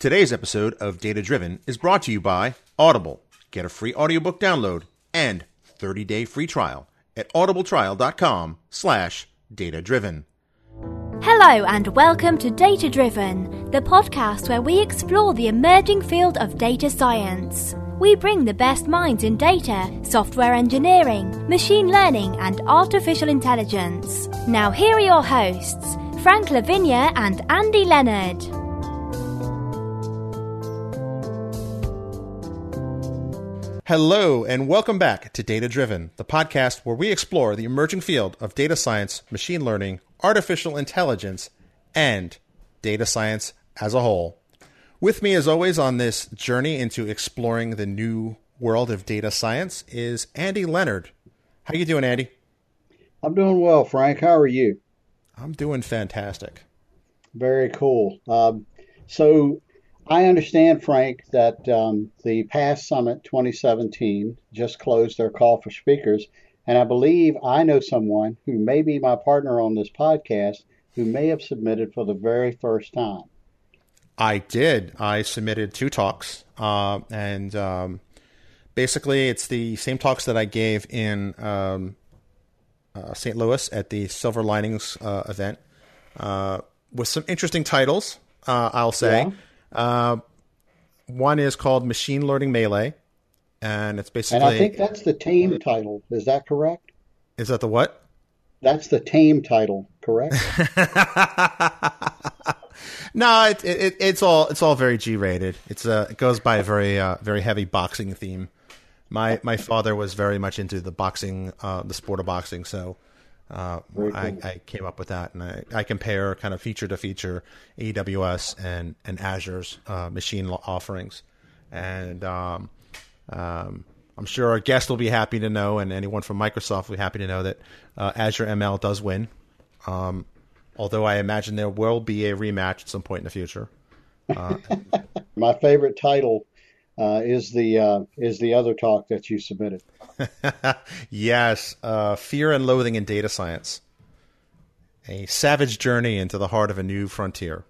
Today's episode of Data Driven is brought to you by Audible. Get a free audiobook download and 30-day free trial at audibletrial.com slash data-driven. Hello and welcome to Data Driven, the podcast where we explore the emerging field of data science. We bring the best minds in data, software engineering, machine learning, and artificial intelligence. Now, here are your hosts, Frank La Vigne and Andy Leonard. Hello, and welcome back to Data Driven, the podcast where we explore the emerging field of data science, machine learning, artificial intelligence, and data science as a whole. With me, as always, on this journey into exploring the new world of data science is Andy Leonard. How are you doing, Andy? I'm doing well, Frank. How are you? I'm doing fantastic. Very cool. Um, so I understand, Frank, that um, the PASS Summit 2017 just closed their call for speakers, and I believe I know someone who may be my partner on this podcast who may have submitted for the very first time. I did. I submitted two talks, uh, and um, basically, it's the same talks that I gave in um, uh, St. Louis at the Silver Linings uh, event, uh, with some interesting titles. Uh, I'll say. Yeah. Uh, one is called Machine Learning Melee, and it's basically. And I think that's the tame title. Is that correct? Is that the what? That's the tame title, correct? no, it, it, it's all it's all very G rated. It's uh, it goes by a very uh, very heavy boxing theme. My my father was very much into the boxing, uh, the sport of boxing, so uh, Very I. I came up with that, and I, I compare kind of feature to feature AWS and and Azure's uh, machine offerings, and um, um, I'm sure our guest will be happy to know, and anyone from Microsoft will be happy to know that uh, Azure ML does win. Um, although I imagine there will be a rematch at some point in the future. my favorite title uh, is the uh, is the other talk that you submitted. yes, uh, Fear and Loathing in Data Science. A savage journey into the heart of a new frontier.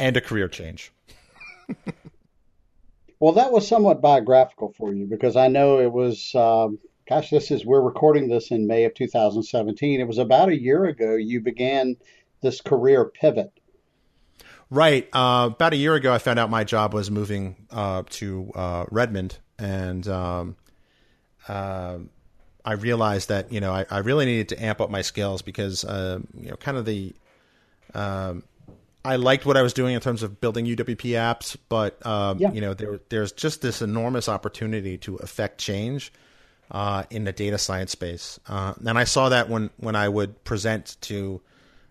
And a career change. Well, that was somewhat biographical for you because I know it was. Um, gosh, this is we're recording this in May of 2017. It was about a year ago you began this career pivot. Right. Uh, about a year ago, I found out my job was moving uh, to uh, Redmond, and um, uh, I realized that you know I, I really needed to amp up my skills because uh, you know kind of the um, I liked what I was doing in terms of building UWP apps, but um, Yeah. you know there there's just this enormous opportunity to affect change uh, in the data science space, uh, and I saw that when when I would present to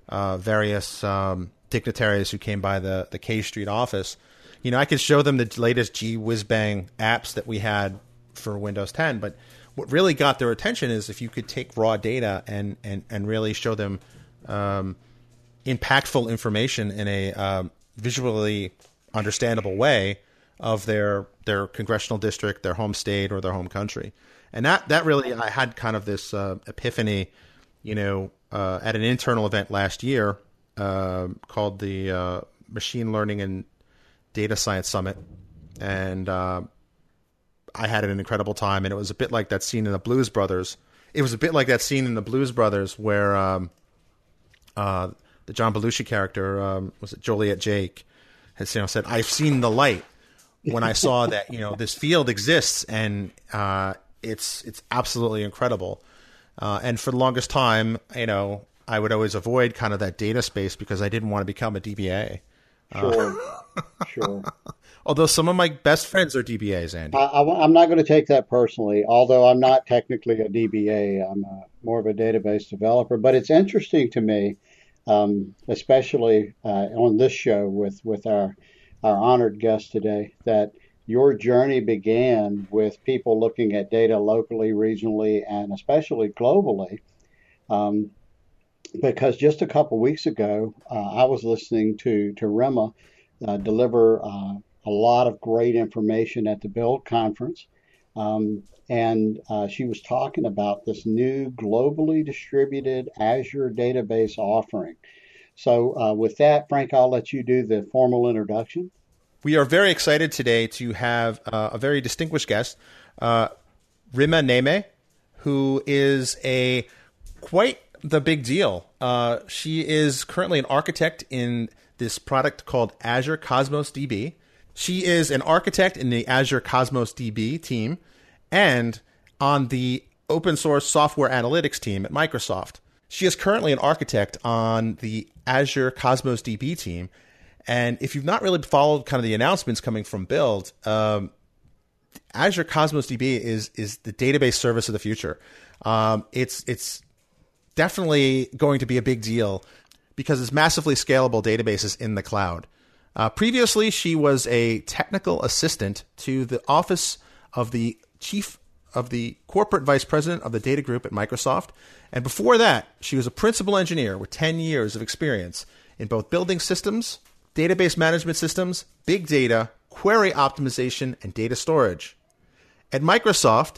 uh, various um, dignitaries who came by the the K Street office. You know, I could show them the latest G whiz bang apps that we had for Windows 10, but what really got their attention is if you could take raw data and and and really show them um, impactful information in a um, visually understandable way of their their congressional district, their home state, or their home country. And that that really, I had kind of this uh, epiphany, you know, uh, at an internal event last year uh, called the uh, Machine Learning and Data Science Summit, and uh, I had an incredible time. And it was a bit like that scene in the Blues Brothers. It was a bit like that scene in the Blues Brothers where um, uh, the John Belushi character um, was it Joliet Jake has you know said, "I've seen the light." When I saw that you know this field exists and uh, it's it's absolutely incredible, uh, and for the longest time, you know, I would always avoid kind of that data space because I didn't want to become a DBA. Sure, sure. Although some of my best friends are DBAs, Andy. I, am not going to take that personally, although I'm not technically a DBA. I'm a, more of a database developer. But it's interesting to me, um, especially uh, on this show with, with our, our honored guest today, that your journey began with people looking at data locally, regionally, and especially globally. Um, because just a couple weeks ago, uh, I was listening to, to Rimma uh, deliver uh, a lot of great information at the Build conference. Um, and uh, she was talking about this new globally distributed Azure database offering. So, uh, with that, Frank, I'll let you do the formal introduction. We are very excited today to have uh, a very distinguished guest, Rimma Nehme, who is a quite the big deal. Uh, she is currently an architect in this product called Azure Cosmos DB. She is an architect in the Azure Cosmos DB team and on the open source software analytics team at Microsoft. She is currently an architect on the Azure Cosmos DB team. And if you've not really followed kind of the announcements coming from Build, um, Azure Cosmos DB is is the database service of the future. Um, it's it's definitely going to be a big deal because it's massively scalable databases in the cloud. Uh, previously, she was a technical assistant to the office of the chief of the corporate vice president of the data group at Microsoft. And before that, she was a principal engineer with 10 years of experience in both building systems, database management systems, big data, query optimization, and data storage. At Microsoft,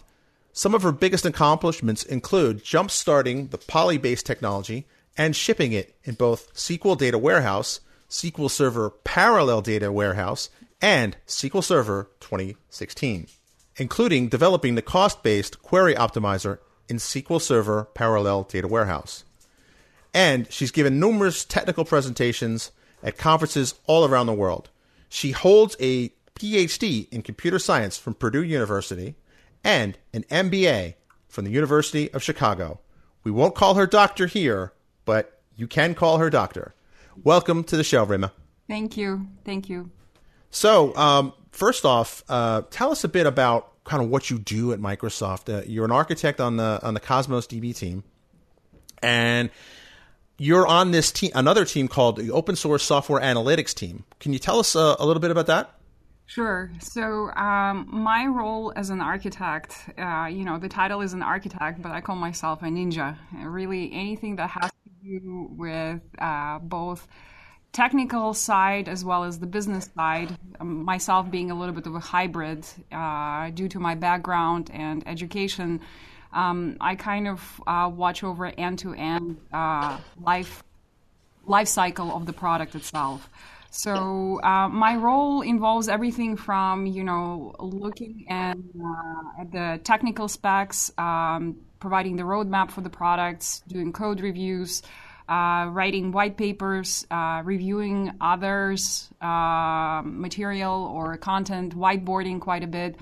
some of her biggest accomplishments include jump-starting the Polybase technology and shipping it in both SQL Data Warehouse, SQL Server Parallel Data Warehouse, and SQL Server 2016, including developing the cost-based query optimizer in SQL Server Parallel Data Warehouse. And she's given numerous technical presentations at conferences all around the world. She holds a PhD in computer science from Purdue University and an MBA from the University of Chicago. We won't call her doctor here, but you can call her doctor. Welcome to the show, Rimma. Thank you. Thank you. So, um, first off, uh, tell us a bit about kind of what you do at Microsoft. Uh, you're an architect on the on the Cosmos DB team, and you're on this team, another team called the Open Source Software Analytics team. Can you tell us uh, a little bit about that? Sure. So um, my role as an architect, uh, you know, the title is an architect, but I call myself a ninja. Really, anything that has to do with uh, both technical side as well as the business side. Um, myself being a little bit of a hybrid uh, due to my background and education. Um, I kind of uh, watch over end to end life life cycle of the product itself. So uh, my role involves everything from you know looking at, uh, at the technical specs, um, providing the roadmap for the products, doing code reviews, uh, writing white papers, uh, reviewing others' uh, material or content, whiteboarding quite a bit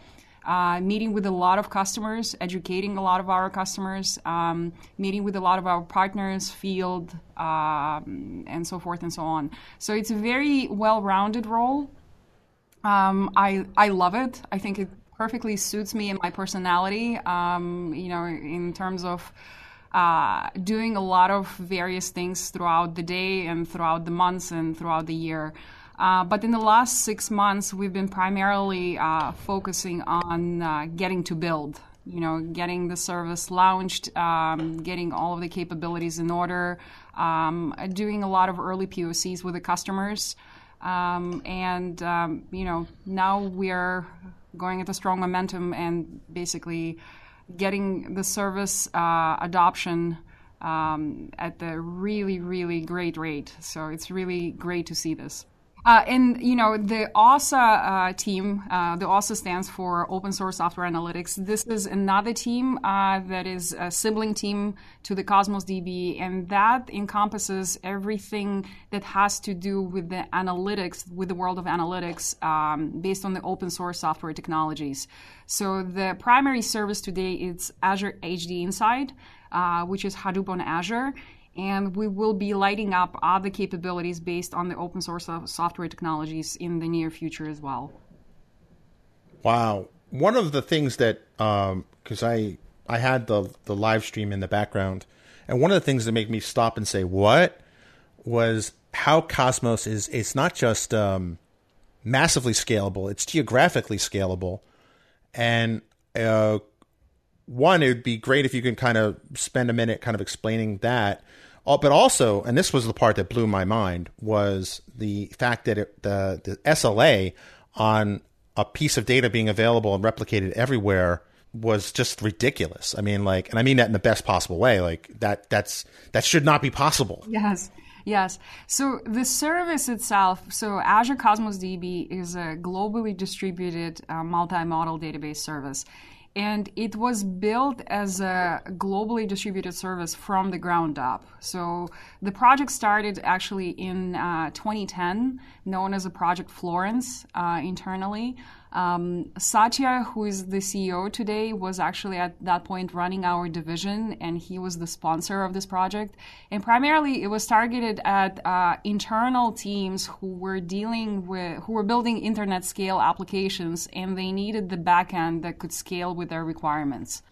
uh, meeting with a lot of customers, educating a lot of our customers, um, meeting with a lot of our partners, field, um, and so forth and so on. So it's a very well-rounded role. Um, I I love it. I think it perfectly suits me and my personality. Um, you know, in terms of. Uh, doing a lot of various things throughout the day and throughout the months and throughout the year. Uh, but in the last six months, we've been primarily uh, focusing on uh, getting to build. You know, getting the service launched, um, getting all of the capabilities in order, um, doing a lot of early POCs with the customers, um, and um, you know now we're going at a strong momentum and basically getting the service uh, adoption um, at the really, really great rate. So it's really great to see this. Uh, and you know the OSA uh, team, uh, the OSA stands for Open Source Software Analytics. This is another team uh, that is a sibling team to the Cosmos DB, and that encompasses everything that has to do with the analytics, with the world of analytics, um, based on the open source software technologies. So the primary service today is Azure HD Insight, uh, which is Hadoop on Azure and we will be lighting up other capabilities based on the open source software technologies in the near future as well. Wow, one of the things that because um, I I had the the live stream in the background, and one of the things that made me stop and say what was how Cosmos is it's not just um, massively scalable; it's geographically scalable, and uh, one, it would be great if you can kind of spend a minute kind of explaining that. Uh, but also, and this was the part that blew my mind, was the fact that it, the the SLA on a piece of data being available and replicated everywhere was just ridiculous. I mean, like, and I mean that in the best possible way. Like that, that's that should not be possible. Yes, Yes. So the service itself, so Azure Cosmos DB is a globally distributed uh, multi-model database service and it was built as a globally distributed service from the ground up. So the project started actually in uh, 2010, known as a Project Florence uh, internally. Um, Satya, who is the CEO today, was actually at that point running our division, and he was the sponsor of this project. And primarily, it was targeted at uh, internal teams who were dealing with, who were building internet scale applications, and they needed the backend that could scale with their requirements.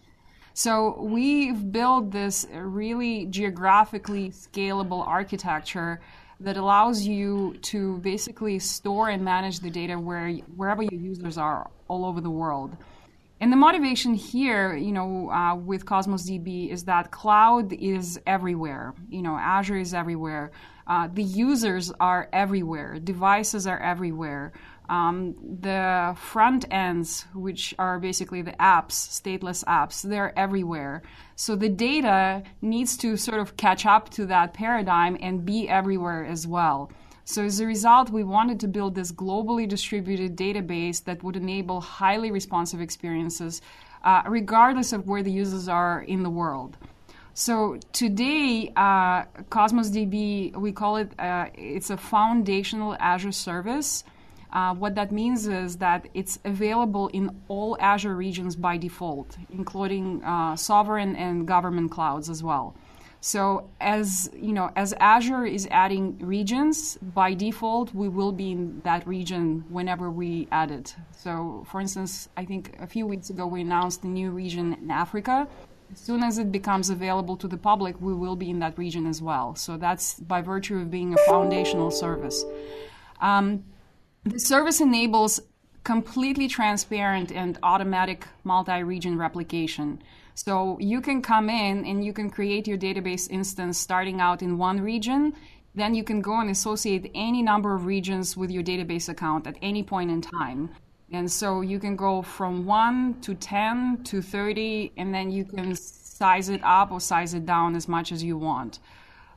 So we've built this really geographically scalable architecture that allows you to basically store and manage the data where wherever your users are all over the world. And the motivation here, you know, uh, with Cosmos DB is that cloud is everywhere. You know, Azure is everywhere. Uh, the users are everywhere. Devices are everywhere. Um, the front ends, which are basically the apps, stateless apps, they're everywhere. So the data needs to sort of catch up to that paradigm and be everywhere as well. So as a result, we wanted to build this globally distributed database that would enable highly responsive experiences, uh, regardless of where the users are in the world. So today, uh, Cosmos DB, we call it, uh, it's a foundational Azure service uh, what that means is that it's available in all Azure regions by default, including uh, sovereign and government clouds as well. So as you know, as Azure is adding regions by default, we will be in that region whenever we add it. So, for instance, I think a few weeks ago we announced a new region in Africa. As soon as it becomes available to the public, we will be in that region as well. So that's by virtue of being a foundational service. Um, the service enables completely transparent and automatic multi-region replication. So you can come in and you can create your database instance starting out in one region. Then you can go and associate any number of regions with your database account at any point in time. And so you can go from 1 to 10 to 30, and then you can size it up or size it down as much as you want.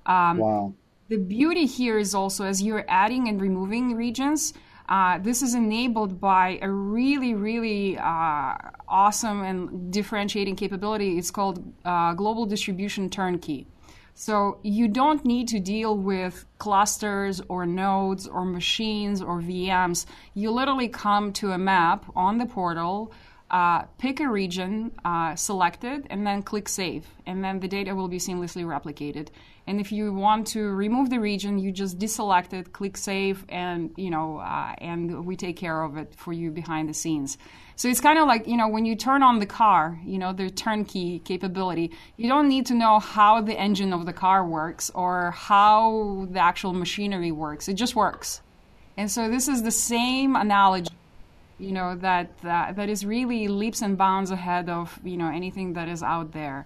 Um, wow. The beauty here is also as you're adding and removing regions, uh, this is enabled by a really, really uh, awesome and differentiating capability. It's called uh, Global Distribution Turnkey. So you don't need to deal with clusters or nodes or machines or VMs. You literally come to a map on the portal, uh, pick a region, uh, select it, and then click save. And then the data will be seamlessly replicated. And if you want to remove the region, you just deselect it, click save, and you know, uh, and we take care of it for you behind the scenes. So it's kind of like you know when you turn on the car, you know, the turnkey capability. You don't need to know how the engine of the car works or how the actual machinery works. It just works. And so this is the same analogy you know that, that that is really leaps and bounds ahead of you know anything that is out there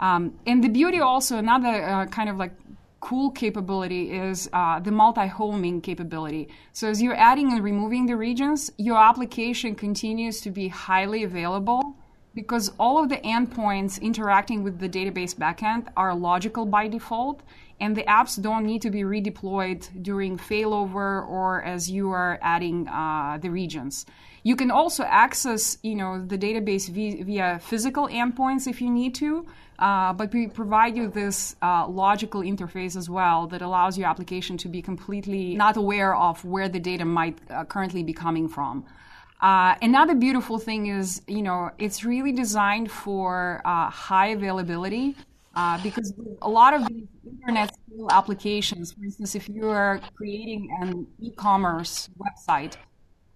um, and the beauty also, another uh, kind of like cool capability is uh, the multi-homing capability. So as you're adding and removing the regions, your application continues to be highly available because all of the endpoints interacting with the database backend are logical by default and the apps don't need to be redeployed during failover or as you are adding uh, the regions. You can also access, you know, the database via, physical endpoints if you need to, uh, but we provide you this uh, logical interface as well that allows your application to be completely not aware of where the data might uh, currently be coming from. Uh, another beautiful thing is, you know, it's really designed for uh, high availability uh, because a lot of these internet applications, for instance, if you are creating an e-commerce website,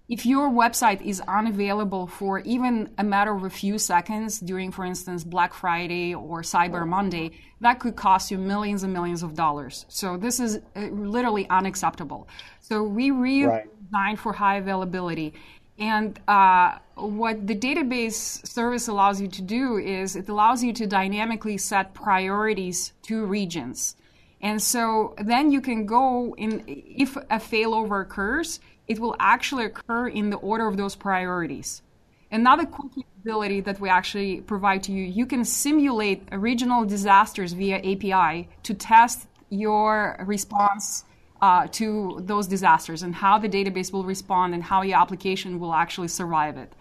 if your website is unavailable for even a matter of a few seconds during, for instance, Black Friday or Cyber Monday, that could cost you millions and millions of dollars. So this is uh, literally unacceptable. So we really right. for high availability. And uh, what the database service allows you to do is it allows you to dynamically set priorities to regions. And so then you can go in, if a failover occurs, it will actually occur in the order of those priorities. Another cool capability that we actually provide to you, you can simulate regional disasters via API to test your response uh, to those disasters and how the database will respond and how your application will actually survive it.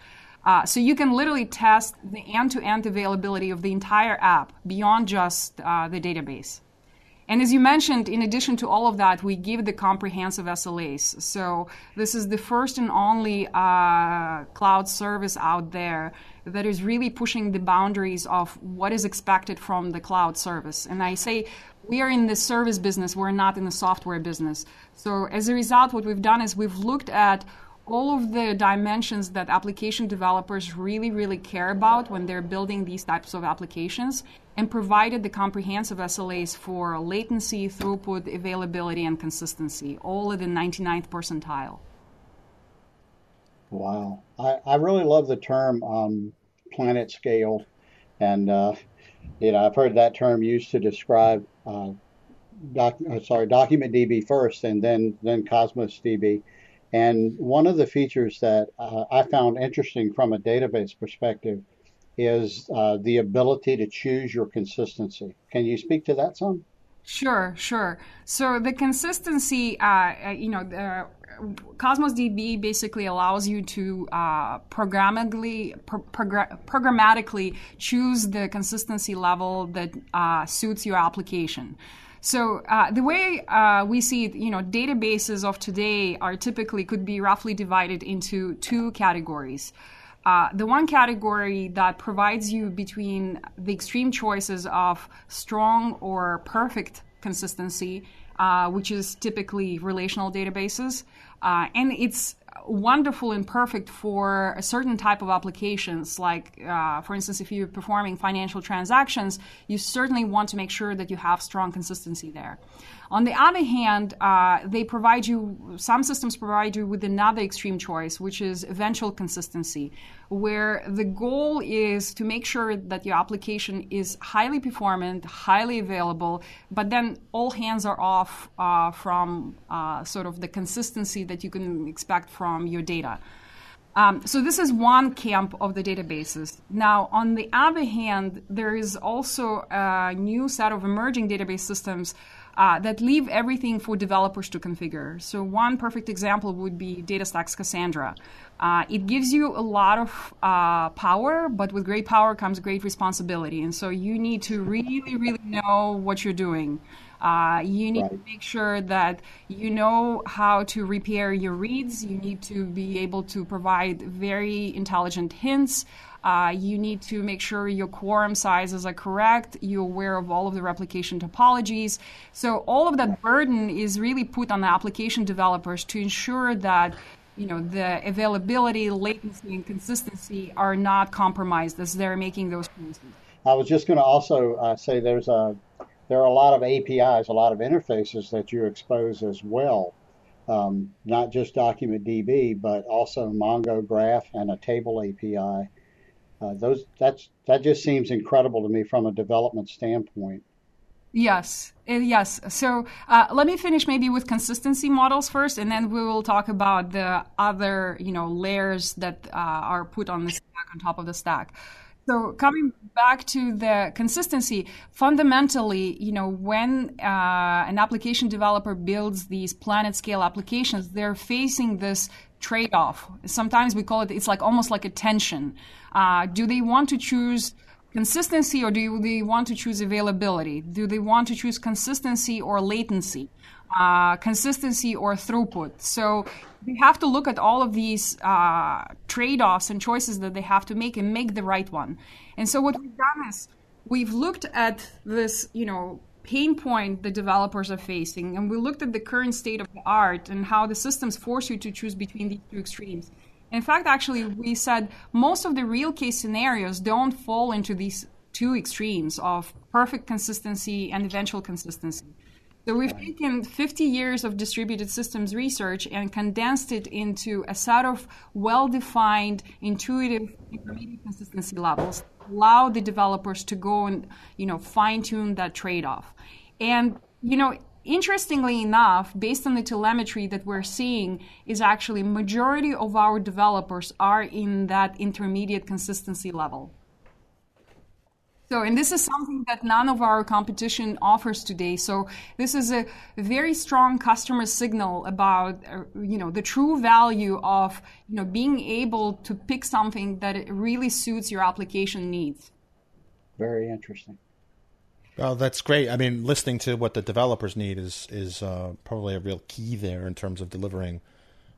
Uh, so you can literally test the end-to-end availability of the entire app beyond just uh, the database. And as you mentioned, in addition to all of that, we give the comprehensive SLAs. So this is the first and only uh, cloud service out there that is really pushing the boundaries of what is expected from the cloud service. And I say we are in the service business, we're not in the software business. So as a result, what we've done is we've looked at all of the dimensions that application developers really, really care about when they're building these types of applications and provided the comprehensive SLAs for latency, throughput, availability, and consistency, all at the 99th percentile. Wow. I, I really love the term um, planet scale. And, uh, you know, I've heard that term used to describe, uh, doc, uh, sorry, Document DB first and then, then Cosmos DB. And one of the features that uh, I found interesting from a database perspective is uh, the ability to choose your consistency. Can you speak to that some? Sure, sure. So the consistency, uh, uh you know, the Cosmos DB basically allows you to uh, programmatically, pro- programmatically choose the consistency level that uh, suits your application. So uh, the way uh, we see you know, databases of today are typically could be roughly divided into two categories. Uh, the one category that provides you between the extreme choices of strong or perfect consistency, uh, which is typically relational databases, uh, and it's wonderful and perfect for a certain type of applications. Like, uh, for instance, if you're performing financial transactions, you certainly want to make sure that you have strong consistency there. On the other hand, uh, they provide you, some systems provide you with another extreme choice, which is eventual consistency, where the goal is to make sure that your application is highly performant, highly available, but then all hands are off uh, from uh, sort of the consistency that you can expect from your data. Um, so this is one camp of the databases. Now, on the other hand, there is also a new set of emerging database systems uh, that leave everything for developers to configure. So one perfect example would be DataStax Cassandra. Uh, it gives you a lot of uh, power, but with great power comes great responsibility. And so you need to really, really know what you're doing. Uh, you need right. to make sure that you know how to repair your reads. You need to be able to provide very intelligent hints. Uh, you need to make sure your quorum sizes are correct. You're aware of all of the replication topologies. So all of that burden is really put on the application developers to ensure that you know the availability, latency, and consistency are not compromised as they're making those choices. I was just going to also uh, say there's a there are a lot of APIs, a lot of interfaces that you expose as well. Um, not just Document DB, but also Mongo Graph and a table API uh, those that's that just seems incredible to me from a development standpoint. Yes, uh, yes. So uh, let me finish maybe with consistency models first, and then we will talk about the other, you know, layers that uh, are put on the stack on top of the stack. So coming back to the consistency, fundamentally, you know, when uh, an application developer builds these planet scale applications, they're facing this trade-off. Sometimes we call it, it's like almost like a tension. Uh, do they want to choose consistency or do they want to choose availability? Do they want to choose consistency or latency? Uh, consistency or throughput. So we have to look at all of these uh, trade offs and choices that they have to make and make the right one. And so what we've done is we've looked at this, you know, pain point the developers are facing, and we looked at the current state of the art and how the systems force you to choose between these two extremes. In fact, actually, we said most of the real case scenarios don't fall into these two extremes of perfect consistency and eventual consistency. So we've taken 50 years of distributed systems research and condensed it into a set of well-defined, intuitive intermediate consistency levels, allow the developers to go and you know fine-tune that trade-off. And you know, interestingly enough based on the telemetry that we're seeing is actually majority of our developers are in that intermediate consistency level So, and this is something that none of our competition offers today. So, this is a very strong customer signal about, uh, you know, the true value of, you know, being able to pick something that really suits your application needs. Very interesting. Well, that's great. I mean, listening to what the developers need is is uh, probably a real key there in terms of delivering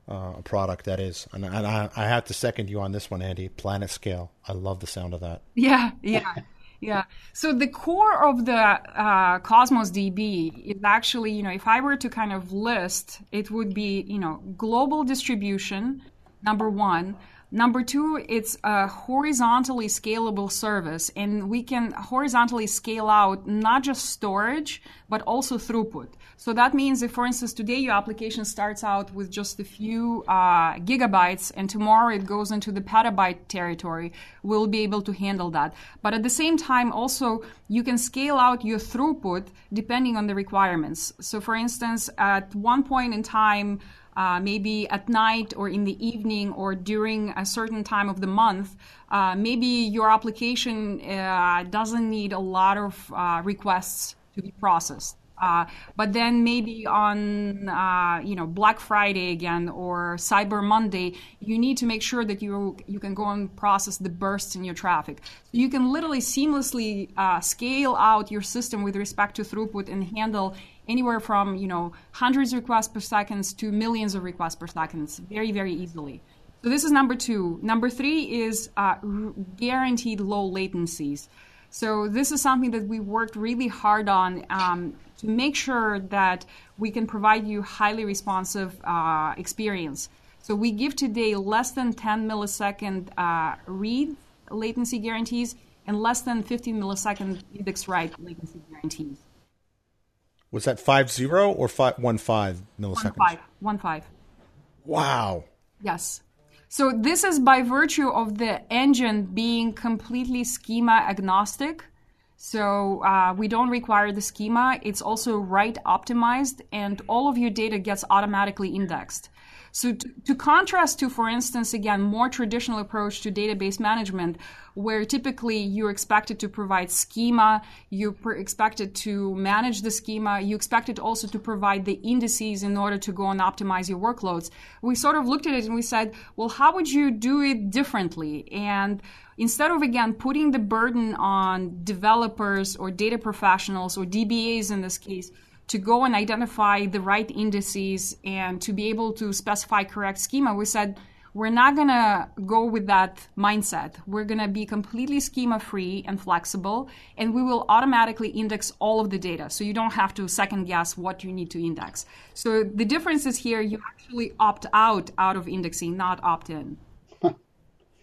uh, a product that is. And, and I, I have to second you on this one, Andy. Planet scale. I love the sound of that. Yeah, yeah. Yeah. So the core of the uh, Cosmos DB is actually, you know, if I were to kind of list, it would be, you know, global distribution, number one. Number two, it's a horizontally scalable service, and we can horizontally scale out not just storage, but also throughput. So that means if, for instance, today your application starts out with just a few uh, gigabytes, and tomorrow it goes into the petabyte territory, we'll be able to handle that. But at the same time, also, you can scale out your throughput depending on the requirements. So, for instance, at one point in time, uh, maybe at night or in the evening or during a certain time of the month, uh, maybe your application uh, doesn't need a lot of uh, requests to be processed. Uh, but then maybe on uh, you know Black Friday again or Cyber Monday, you need to make sure that you you can go and process the bursts in your traffic. You can literally seamlessly uh, scale out your system with respect to throughput and handle anywhere from you know hundreds of requests per second to millions of requests per second very very easily. So this is number two. Number three is uh, guaranteed low latencies. So this is something that we worked really hard on um, to make sure that we can provide you highly responsive uh, experience. So we give today less than 10 millisecond uh, read latency guarantees and less than 15 millisecond index write latency guarantees. Was that five zero or five one five milliseconds? One five. One five. Wow. Yes. So this is by virtue of the engine being completely schema agnostic. So uh, we don't require the schema. It's also write optimized, and all of your data gets automatically indexed. So to, to, contrast to, for instance, again, more traditional approach to database management, where typically you're expected to provide schema, you're expected to manage the schema, you expected also to provide the indices in order to go and optimize your workloads. We sort of looked at it and we said, well, how would you do it differently? And instead of again putting the burden on developers or data professionals or DBAs in this case to go and identify the right indices and to be able to specify correct schema, we said we're not going to go with that mindset. We're going to be completely schema free and flexible, and we will automatically index all of the data. So you don't have to second guess what you need to index. So the difference is here you actually opt out out of indexing, not opt in.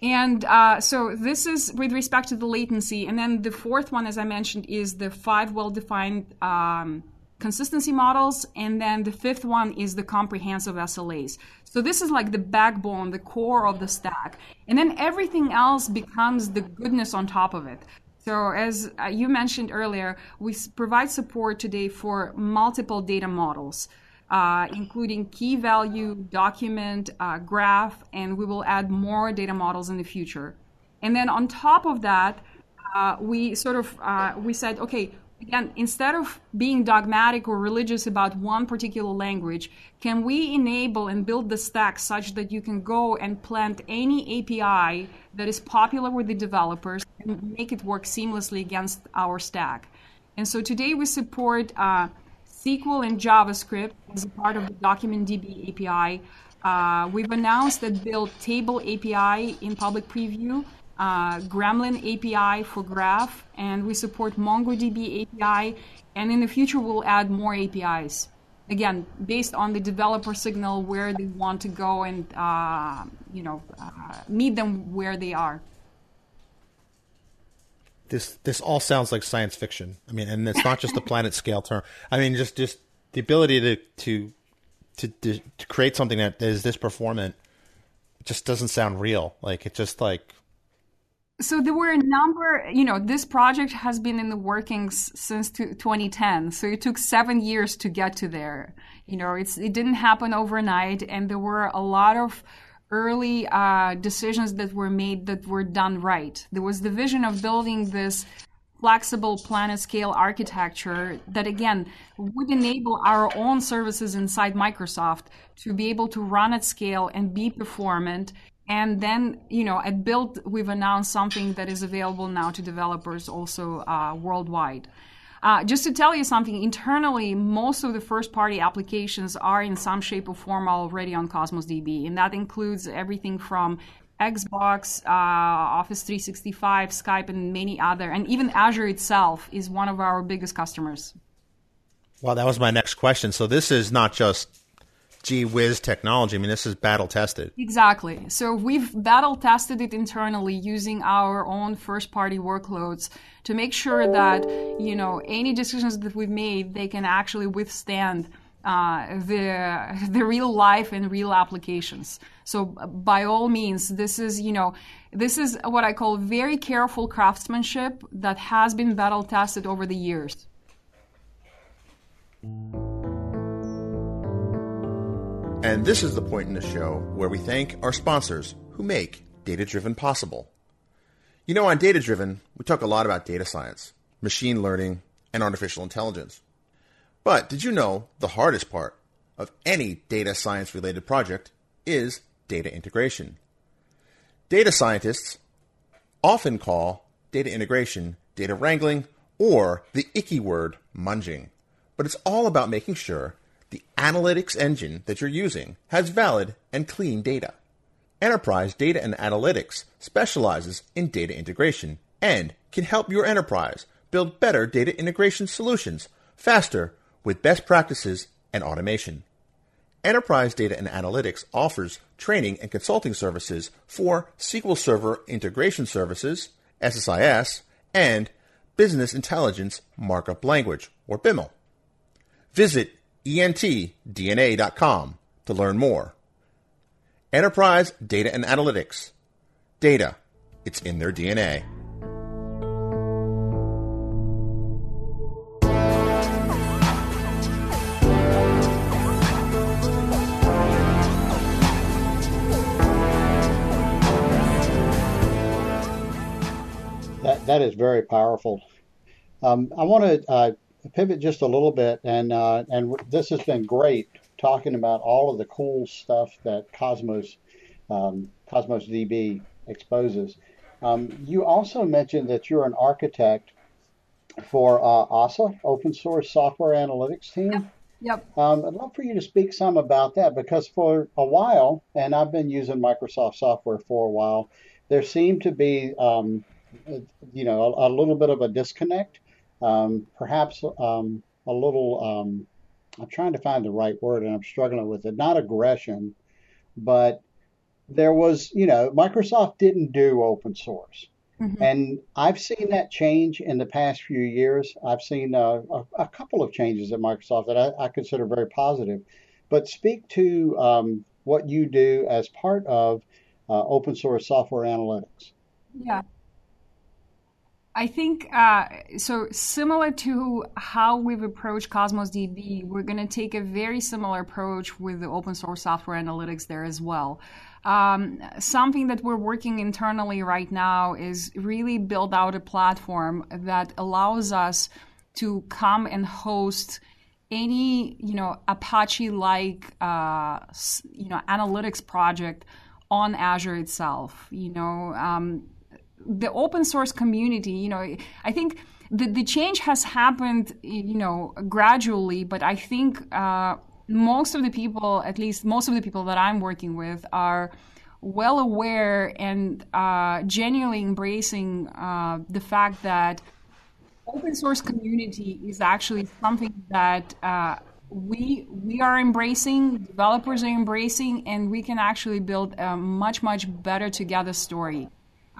And uh, so this is with respect to the latency. And then the fourth one, as I mentioned, is the five well defined um, consistency models. And then the fifth one is the comprehensive SLAs. So this is like the backbone, the core of the stack. And then everything else becomes the goodness on top of it. So as uh, you mentioned earlier, we provide support today for multiple data models. Uh, including key value, document, uh, graph, and we will add more data models in the future. And then on top of that, uh, we sort of uh, we said, okay, again, instead of being dogmatic or religious about one particular language, can we enable and build the stack such that you can go and plant any API that is popular with the developers and make it work seamlessly against our stack? And so today we support uh, SQL and JavaScript as a part of the DocumentDB API. Uh, we've announced that build table API in public preview uh, Gremlin API for Graph, and we support MongoDB API. And in the future, we'll add more APIs. Again, based on the developer signal where they want to go and uh, you know uh, meet them where they are. This this all sounds like science fiction. I mean, and it's not just the planet scale term. I mean, just just the ability to to to, to create something that is this performant just doesn't sound real. Like it just like so there were a number, you know, this project has been in the workings since 2010. So it took seven years to get to there. You know, it's it didn't happen overnight, and there were a lot of early uh, decisions that were made that were done right. There was the vision of building this flexible planet scale architecture that again would enable our own services inside Microsoft to be able to run at scale and be performant. And then, you know, at Build, we've announced something that is available now to developers also uh, worldwide. Uh, just to tell you something, internally, most of the first party applications are in some shape or form already on Cosmos DB. And that includes everything from Xbox, uh, Office 365, Skype, and many other. And even Azure itself is one of our biggest customers. Well, that was my next question. So this is not just gee whiz technology. I mean, this is battle tested. Exactly. So we've battle tested it internally using our own first party workloads to make sure that, you know, any decisions that we've made, they can actually withstand uh, the the real life and real applications. So by all means, this is you know this is what I call very careful craftsmanship that has been battle tested over the years. And this is the point in the show where we thank our sponsors who make Data Driven possible. You know, on Data Driven, we talk a lot about data science, machine learning, and artificial intelligence. But did you know the hardest part of any data science related project is data integration? Data scientists often call data integration data wrangling or the icky word munging. But it's all about making sure the analytics engine that you're using has valid and clean data. Enterprise Data and Analytics specializes in data integration and can help your enterprise build better data integration solutions faster with best practices and automation. Enterprise Data and Analytics offers training and consulting services for SQL Server Integration Services, SSIS, and Business Intelligence Markup Language, or BIML. Visit entdna.com to learn more. Enterprise Data and Analytics. Data, it's in their DNA. That, that is very powerful. Um, I want to uh, pivot just a little bit, and uh, and this has been great talking about all of the cool stuff that Cosmos um, Cosmos DB exposes. Um, you also mentioned that you're an architect for uh, OSA, Open Source Software Analytics Team. Yep. Yep. Um, I'd love for you to speak some about that because for a while, and I've been using Microsoft software for a while, there seemed to be, um, you know, a, a, little bit of a disconnect um, perhaps um, a little. Um, I'm trying to find the right word, and I'm struggling with it. Not aggression, but there was, you know, Microsoft didn't do open source. Mm-hmm. And I've seen that change in the past few years. I've seen uh, a, a, couple of changes at Microsoft that I, I consider very positive. But speak to um, what you do as part of uh, open source software analytics. Yeah. I think uh, so. Similar to how we've approached Cosmos DB, we're going to take a very similar approach with the open source software analytics there as well. Um, something that we're working internally right now is really build out a platform that allows us to come and host any you know Apache like uh, you know analytics project on Azure itself. You know. Um, the open source community, you know, I think the, the change has happened, you know, gradually, but I think uh, most of the people, at least most of the people that I'm working with, are well aware and uh, genuinely embracing uh, the fact that open source community is actually something that uh, we we are embracing, developers are embracing, and we can actually build a much much better together story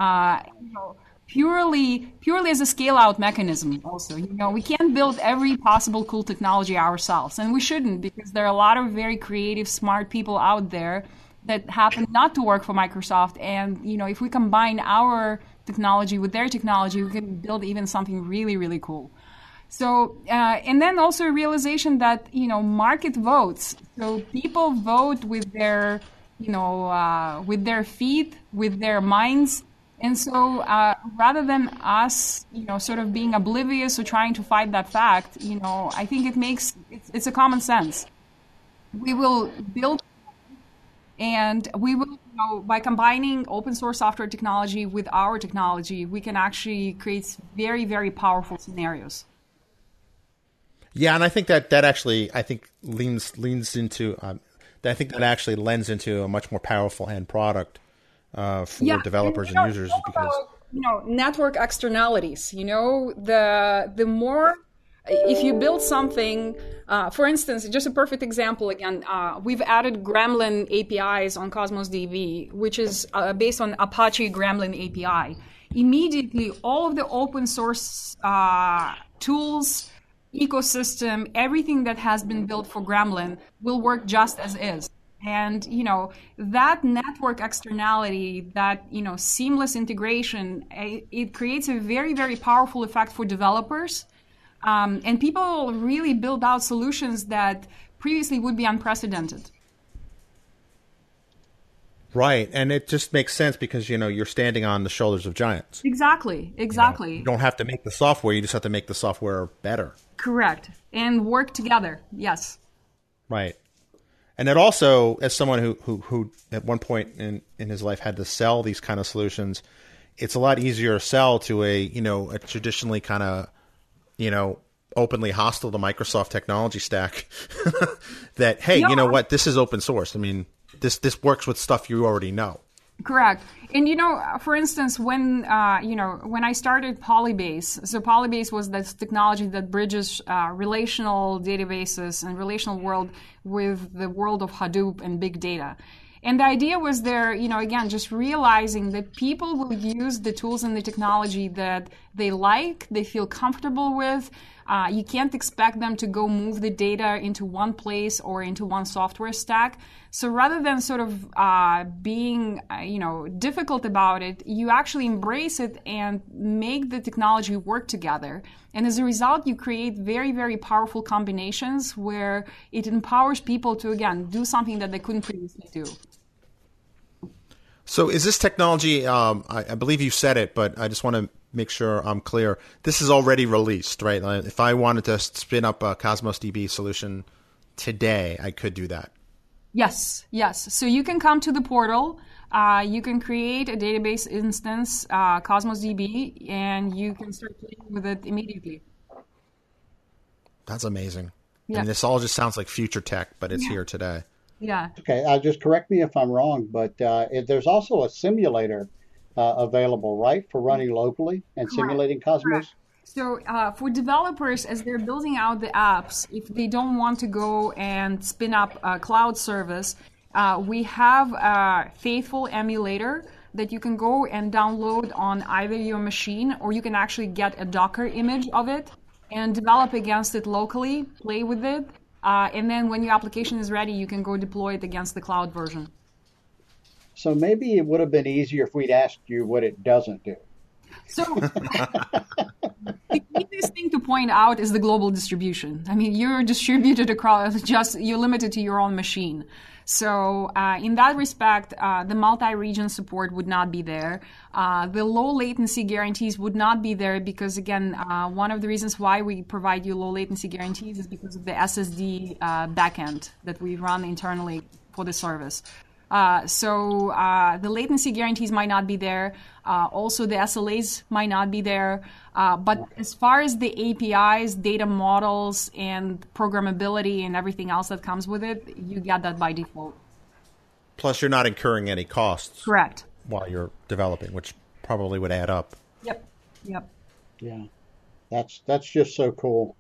uh, you know, purely purely as a scale out mechanism also you know we can't build every possible cool technology ourselves and we shouldn't because there are a lot of very creative smart people out there that happen not to work for microsoft and you know if we combine our technology with their technology we can build even something really really cool. So uh, and then also a realization that you know market votes so people vote with their you know uh, with their feet with their minds And so, uh, rather than us, you know, sort of being oblivious or trying to fight that fact, you know, I think it makes it's, it's a common sense. We will build, and we will, you know, by combining open source software technology with our technology, we can actually create very, very powerful scenarios. Yeah, and I think that that actually I think leans leans into um, I think that actually lends into a much more powerful end product uh, for yeah, developers and, and know, users because about, you know network externalities. You know the the more if you build something, uh, for instance, just a perfect example again, uh, we've added Gremlin APIs on Cosmos DB, which is uh, based on Apache Gremlin API. Immediately, all of the open source uh, tools, ecosystem, everything that has been built for Gremlin will work just as is. And you know that network externality, that you know seamless integration, it, it creates a very very powerful effect for developers, um, and people really build out solutions that previously would be unprecedented. Right, and it just makes sense because you know you're standing on the shoulders of giants. Exactly, exactly. You, know, you, don't have to make the software; you just have to make the software better. Correct, and work together. Yes. Right, and it also, as someone who who who at one point in in his life had to sell these kind of solutions, it's a lot easier to sell to a you know a traditionally kind of you know openly hostile to Microsoft technology stack. that hey, yeah. you know what? This is open source. I mean this this works with stuff you already know. Correct. And you know, for instance, when uh, you know when I started Polybase, so Polybase was this technology that bridges uh, relational databases and relational world with the world of Hadoop and big data. And the idea was there, you know, again, just realizing that people will use the tools and the technology that they like, they feel comfortable with. Uh, you can't expect them to go move the data into one place or into one software stack. So rather than sort of uh, being, uh, you know, difficult about it, you actually embrace it and make the technology work together. And as a result, you create very, very powerful combinations where it empowers people to, again, do something that they couldn't previously do. So is this technology? Um, I, I, believe you said it, but I just want to make sure I'm clear. This is already released, right? If I wanted to spin up a Cosmos DB solution today, I could do that. Yes, yes. So you can come to the portal. Uh, you can create a database instance, uh, Cosmos DB, and you can start playing with it immediately. That's amazing. Yeah. And this all just sounds like future tech, but it's yeah. here today. Yeah. Okay, uh, just correct me if I'm wrong, but uh, it, there's also a simulator uh, available, right, for running locally and Correct. simulating Cosmos. Correct. So uh, for developers, as they're building out the apps, if they don't want to go and spin up a cloud service, uh, we have a faithful emulator that you can go and download on either your machine or you can actually get a Docker image of it and develop against it locally, play with it, uh, and then when your application is ready, you can go deploy it against the cloud version. So maybe it would have been easier if we'd asked you what it doesn't do. So the easiest thing to point out is the global distribution. I mean, you're distributed across just you're limited to your own machine. So uh, in that respect, uh, the multi-region support would not be there. Uh, the low latency guarantees would not be there because, again, uh, one of the reasons why we provide you low latency guarantees is because of the SSD uh, backend that we run internally for the service. Uh, so uh, the latency guarantees might not be there. Uh, also, the SLAs might not be there. Uh, but as far as the APIs, data models, and programmability and everything else that comes with it, you get that by default. Plus, you're not incurring any costs. Correct. While you're developing, which probably would add up. Yep. Yep. Yeah, that's that's just so cool.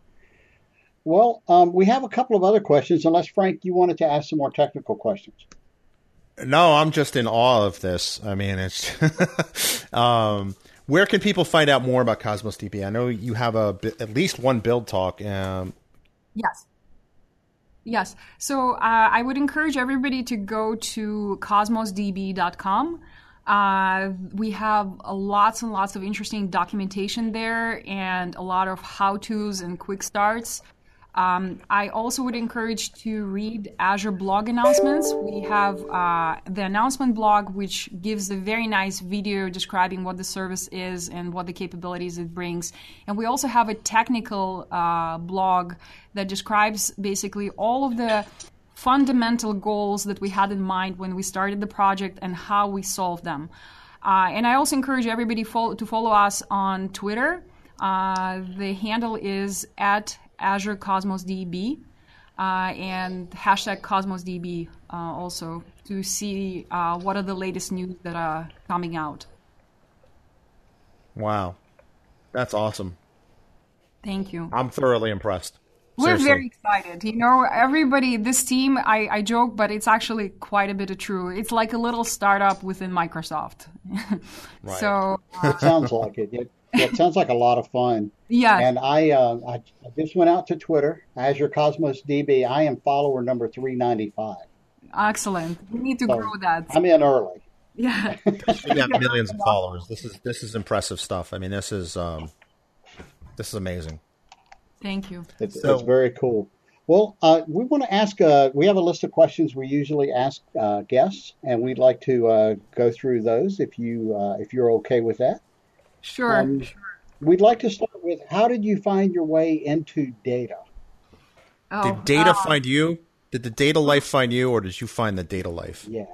Well, um, we have a couple of other questions, unless Frank, you wanted to ask some more technical questions. No, I'm just in awe of this. I mean, it's. um, where can people find out more about Cosmos DB? I know you have a at least one build talk. Um, yes. Yes. So uh, I would encourage everybody to go to cosmosdb.com. Uh, we have lots and lots of interesting documentation there and a lot of how to's and quick starts. Um, I also would encourage to read Azure blog announcements. We have uh, the announcement blog, which gives a very nice video describing what the service is and what the capabilities it brings. And we also have a technical uh, blog that describes basically all of the fundamental goals that we had in mind when we started the project and how we solved them. Uh, and I also encourage everybody follow, to follow us on Twitter. Uh, the handle is at Azure Cosmos DB uh, and hashtag Cosmos DB uh, also to see uh, what are the latest news that are coming out. Wow, that's awesome. Thank you. I'm thoroughly impressed. We're very excited. You know, everybody, this team, I, I joke, but it's actually quite a bit of true. It's like a little startup within Microsoft. right. So uh, it sounds like it. It. It sounds like a lot of fun. Yeah. And I, uh, I just went out to Twitter, Azure Cosmos DB. I am follower number 395. Excellent. We need to so grow that. I'm in early. Yeah. we got millions of followers. This is this is impressive stuff. I mean, this is um, this is amazing. Thank you. It's, so, it's very cool. Well, uh, we want to ask. Uh, we have a list of questions we usually ask uh, guests, and we'd like to uh, go through those if you uh, if you're okay with that. Sure, um, sure. We'd like to start with how did you find your way into data? Oh, did data uh, find you? Did the data life find you, or did you find the data life? Yeah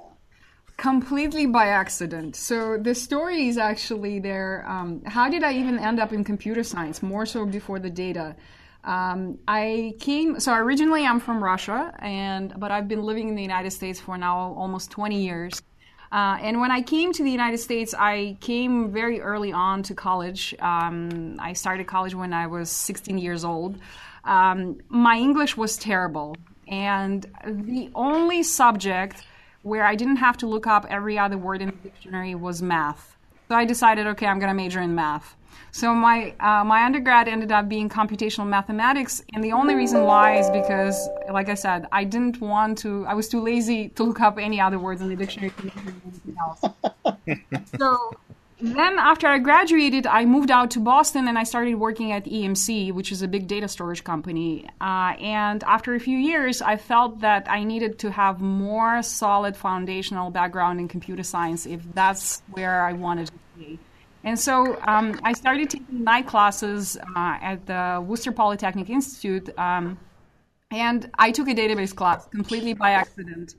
completely by accident. So the story is actually there. Um, how did I even end up in computer science? More so before the data. Um, I came. So originally, I'm from Russia, and but I've been living in the United States for now almost 20 years. Uh, and when I came to the United States, I came very early on to college. Um, I started college when I was 16 years old. Um, my English was terrible, and the only subject where I didn't have to look up every other word in the dictionary was math. So I decided, okay, I'm going to major in math. So my uh, my undergrad ended up being computational mathematics, and the only reason why is because, like I said, I didn't want to. I was too lazy to look up any other words in the dictionary. so then after I graduated, I moved out to Boston and I started working at EMC, which is a big data storage company. Uh, and after a few years, I felt that I needed to have more solid foundational background in computer science if that's where I wanted to be. And so um, I started taking night classes uh, at the Worcester Polytechnic Institute. Um, and I took a database class completely by accident.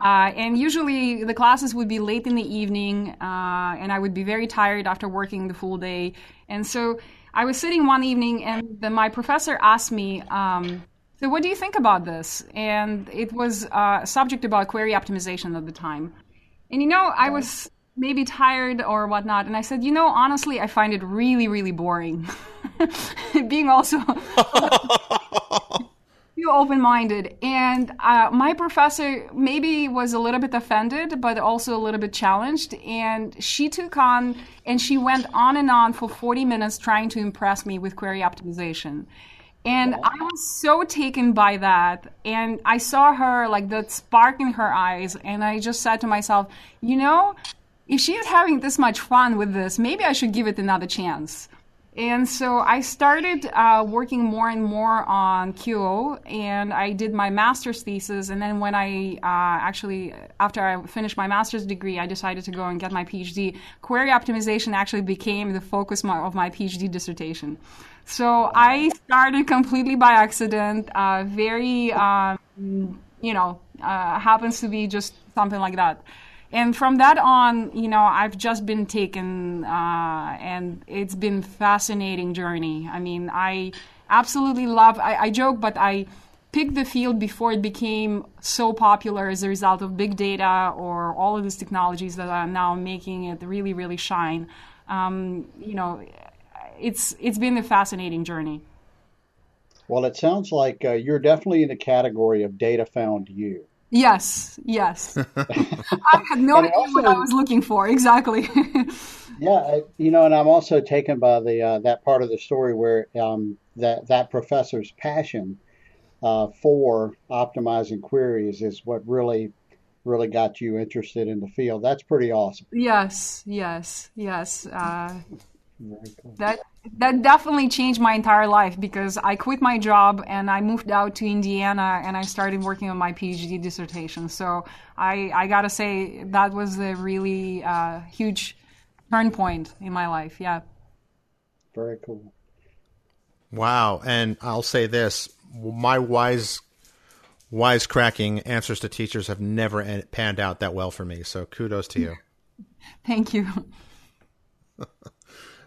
Uh, and usually the classes would be late in the evening, uh, and I would be very tired after working the full day. And so I was sitting one evening, and then my professor asked me, um, "So what do you think about this?" And it was uh, a subject about query optimization at the time. And you know, I was maybe tired or whatnot, and I said, "You know, honestly, I find it really, really boring." Being also too open-minded and uh, my professor maybe was a little bit offended but also a little bit challenged and she took on and she went on and on for 40 minutes trying to impress me with query optimization. And i was so taken by that and i saw her like that spark in her eyes and i just said to myself you know if she is having this much fun with this maybe i should give it another chance and so I started uh, working more and more on QO, and I did my master's thesis. And then when I uh, actually, after I finished my master's degree, I decided to go and get my PhD. Query optimization actually became the focus of my PhD dissertation. So I started completely by accident, uh, very, um, you know, uh, happens to be just something like that and from that on, you know, I've just been taken, uh, and it's been fascinating journey. I mean, I absolutely love. I, I joke, but I picked the field before it became so popular as a result of big data or all of these technologies that are now making it really, really shine. Um, you know, it's it's been a fascinating journey. Well, it sounds like uh, you're definitely in the category of data found you. Yes, yes. I had no idea also, what I was looking for exactly. yeah, you know, and I'm also taken by the uh, that part of the story where um, that that professor's passion uh, for optimizing queries is what really really got you interested in the field. That's pretty awesome. Yes, yes, yes. Uh. That that definitely changed my entire life because I quit my job and I moved out to Indiana and I started working on my PhD dissertation. So I I gotta say that was a really uh, huge turn point in my life. Yeah. Very cool. Wow, and I'll say this: my wise, wise cracking answers to teachers have never panned out that well for me. So kudos to you. Thank you.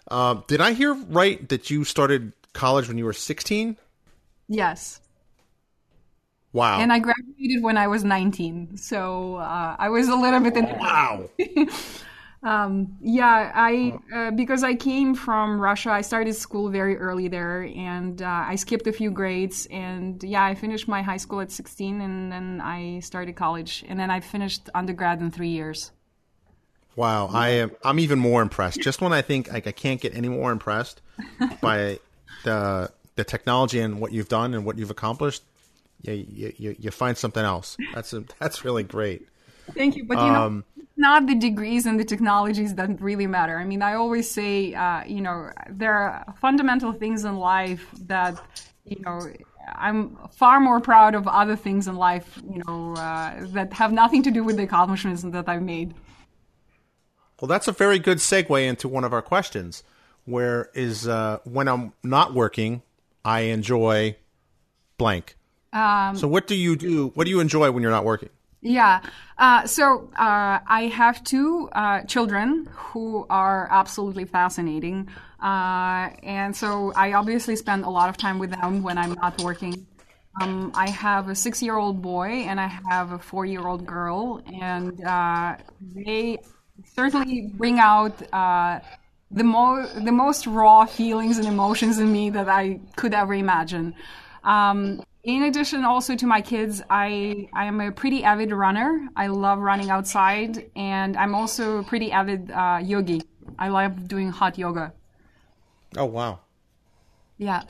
uh, did I hear right that you started college when you were sixteen? Yes. Wow. And I graduated when I was 19. So uh, I was a little bit in Wow. Um, yeah, I uh, because I came from Russia, I started school very early there, and uh, I skipped a few grades. And yeah, I finished my high school at 16, and then I started college, and then I finished undergrad in three years. Wow, I am. I'm even more impressed. Just when I think like I can't get any more impressed by the the technology and what you've done and what you've accomplished, you you, you find something else. That's a, that's really great. Thank you, but you know. Um, not the degrees and the technologies that really matter. I mean, I always say, uh, you know, there are fundamental things in life that, you know, I'm far more proud of other things in life, you know, uh, that have nothing to do with the accomplishments that I've made. Well, that's a very good segue into one of our questions, where is uh, when I'm not working, I enjoy blank. Um, so, what do you do? What do you enjoy when you're not working? Yeah. Uh, so uh, I have two uh, children who are absolutely fascinating. Uh, and so I obviously spend a lot of time with them when I'm not working. Um, I have a six year old boy and I have a four year old girl. And uh, they certainly bring out uh, the, mo- the most raw feelings and emotions in me that I could ever imagine. Um, in addition also to my kids i i am a pretty avid runner. I love running outside and i'm also a pretty avid uh, yogi. I love doing hot yoga. Oh wow. Yeah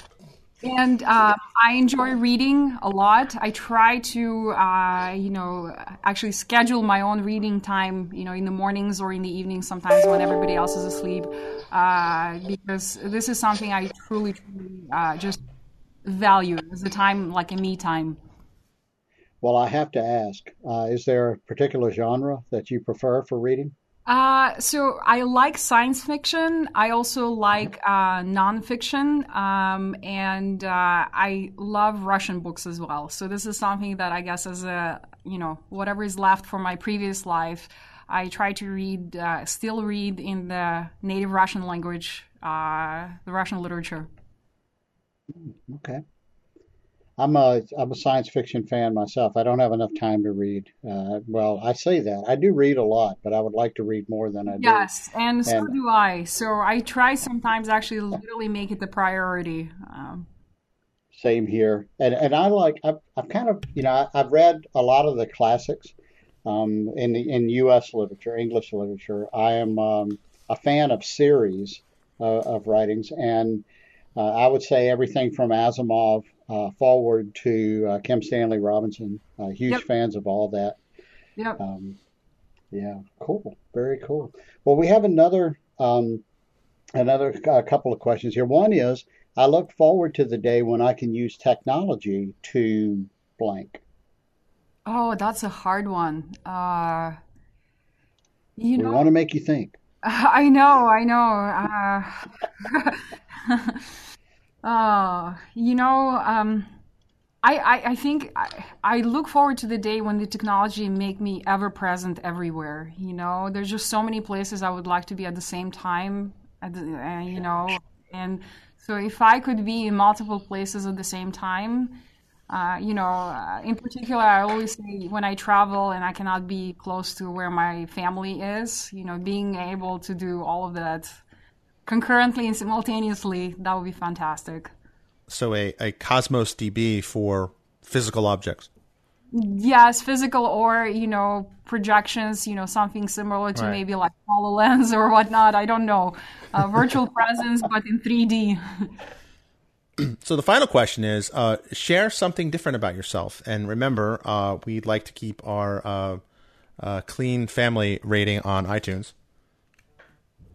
and uh, i enjoy reading a lot i try to uh, you know actually schedule my own reading time you know in the mornings or in the evenings sometimes when everybody else is asleep uh, because this is something i truly truly uh, just value as a time like a me time? Well, I have to ask: uh, Is there a particular genre that you prefer for reading? Uh, so I like science fiction. I also like uh, nonfiction, um, and uh, I love Russian books as well. So this is something that I guess, as a you know, whatever is left from my previous life, I try to read, uh, still read in the native Russian language, uh, the Russian literature. Okay. I'm a I'm a science fiction fan myself. I don't have enough time to read. Uh, well, I say that I do read a lot, but I would like to read more than I do. Yes, and so and, do I. So I try sometimes actually literally make it the priority. Um, same here, and and I like I've, I've kind of you know I've read a lot of the classics um, in the in U.S. literature, English literature. I am um, a fan of series uh, of writings and uh, I would say everything from Asimov uh, forward to uh, Kim Stanley Robinson. huge yep. fans of all that. Yeah. Um, yeah. Cool. Very cool. Well, we have another um, another couple of questions here. One is, I look forward to the day when I can use technology to blank. Oh, that's a hard one. Uh, you we know, want to make you think. I know, I know. Uh, oh, you know, um, I, I, I think I, I, look forward to the day when the technology make me ever present everywhere. You know, there's just so many places I would like to be at the same time. At the, uh, you know, and so if I could be in multiple places at the same time, uh, you know, uh, in particular, I always say when I travel and I cannot be close to where my family is, you know, being able to do all of that concurrently and simultaneously, that would be fantastic. So a, a Cosmos DB for physical objects. Yes, physical or, you know, projections, you know, something similar to right. maybe like HoloLens or whatnot. I don't know. Uh, virtual presence, but in 3D. so the final question is uh, share something different about yourself. And remember, uh, we'd like to keep our uh, uh clean family rating on iTunes.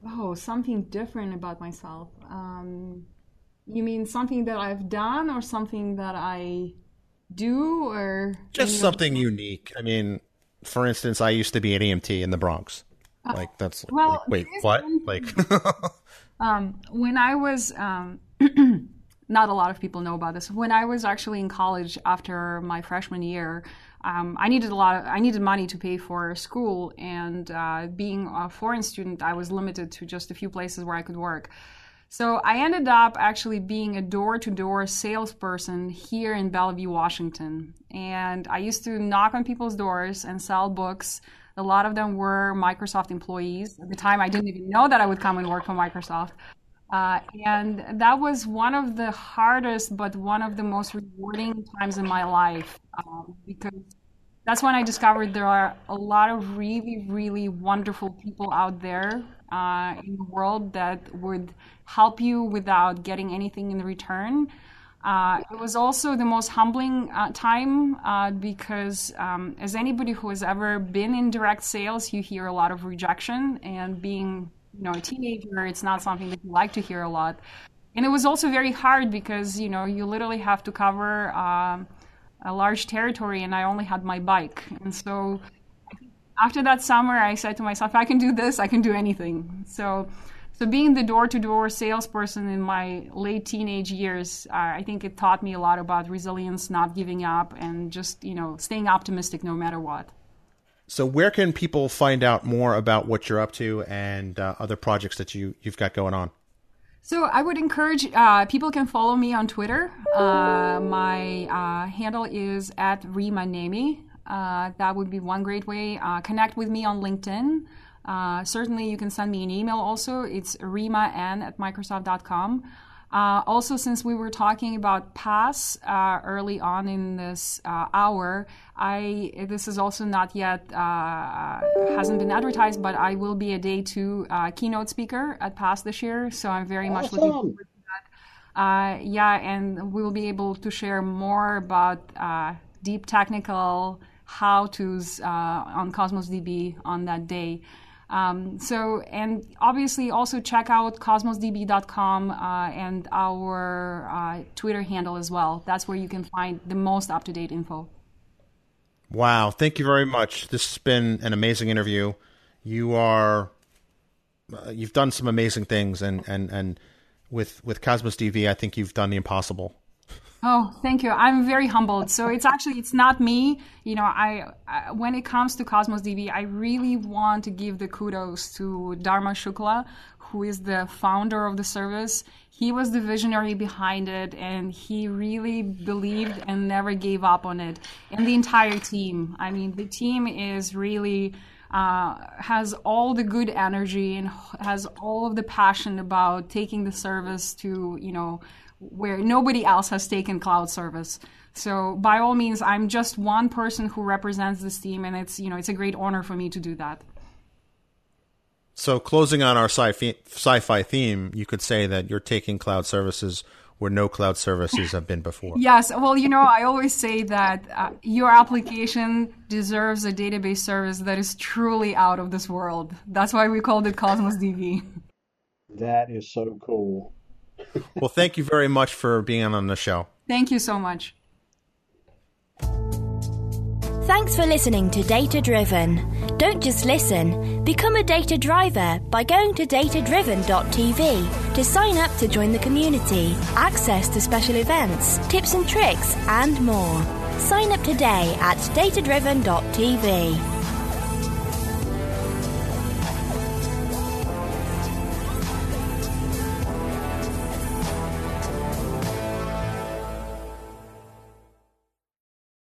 Oh, something different about myself. Um, you mean something that I've done or something that I do or just something unique? I mean, for instance, I used to be an EMT in the Bronx. Uh, like that's well, like, wait, what? Like um, when I was um, not a lot of people know about this. When I was actually in college after my freshman year, um, I needed a lot. Of, I needed money to pay for school, and uh, being a foreign student, I was limited to just a few places where I could work. So I ended up actually being a door-to-door salesperson here in Bellevue, Washington, and I used to knock on people's doors and sell books. A lot of them were Microsoft employees. At the time, I didn't even know that I would come and work for Microsoft. Uh, and that was one of the hardest, but one of the most rewarding times in my life um, because that's when I discovered there are a lot of really, really wonderful people out there uh, in the world that would help you without getting anything in return. Uh, it was also the most humbling uh, time uh, because, um, as anybody who has ever been in direct sales, you hear a lot of rejection, and being you know a teenager it's not something that you like to hear a lot. And it was also very hard because you know you literally have to cover um, a large territory and i only had my bike. And so after that summer i said to myself i can do this i can do anything. So so being the door-to-door salesperson in my late teenage years uh, i think it taught me a lot about resilience not giving up and just you know staying optimistic no matter what so, where can people find out more about what you're up to and uh, other projects that you you've got going on? So, I would encourage uh, people can follow me on Twitter. Uh, my uh, handle is at Rimma Nehme. Uh, that would be one great way. Uh, connect with me on LinkedIn. certainly, you can send me an email also. It's riman at microsoft.com. Uh, also, since we were talking about PASS uh, early on in this uh, hour, I this is also not yet uh, hasn't been advertised, but I will be a day two uh, keynote speaker at PASS this year, so I'm very awesome. much looking forward to that. Uh, yeah, and we will be able to share more about deep technical how tos on Cosmos DB on that day. Um, so, and obviously also check out cosmosdb.com uh, and our uh, Twitter handle as well. That's where you can find the most up to date info. Wow. Thank you very much. This has been an amazing interview. You are, uh, you've done some amazing things and, and, and with, with Cosmos DB, I think you've done the impossible. Oh, thank you. I'm very humbled. So it's actually it's not me. You know, I, I, when it comes to Cosmos DB, I really want to give the kudos to Dharma Shukla, who is the founder of the service. He was the visionary behind it, and he really believed and never gave up on it. And the entire team. I mean, the team is really. Uh, has all the good energy and has all of the passion about taking the service to you know where nobody else has taken cloud service. So by all means, I'm just one person who represents this team, and it's you know it's a great honor for me to do that. So closing on our sci-fi, sci-fi theme, you could say that you're taking cloud services where no cloud services have been before. yes. Well, you know, I always say that uh, your application deserves a database service that is truly out of this world. That's why we called it Cosmos DB. That is so cool well, thank you very much for being on the show. Thank you so much. Thanks for listening to Data Driven. Don't just listen, become a data driver by going to datadriven.tv to sign up to join the community, access to special events, tips and tricks, and more. Sign up today at datadriven.tv.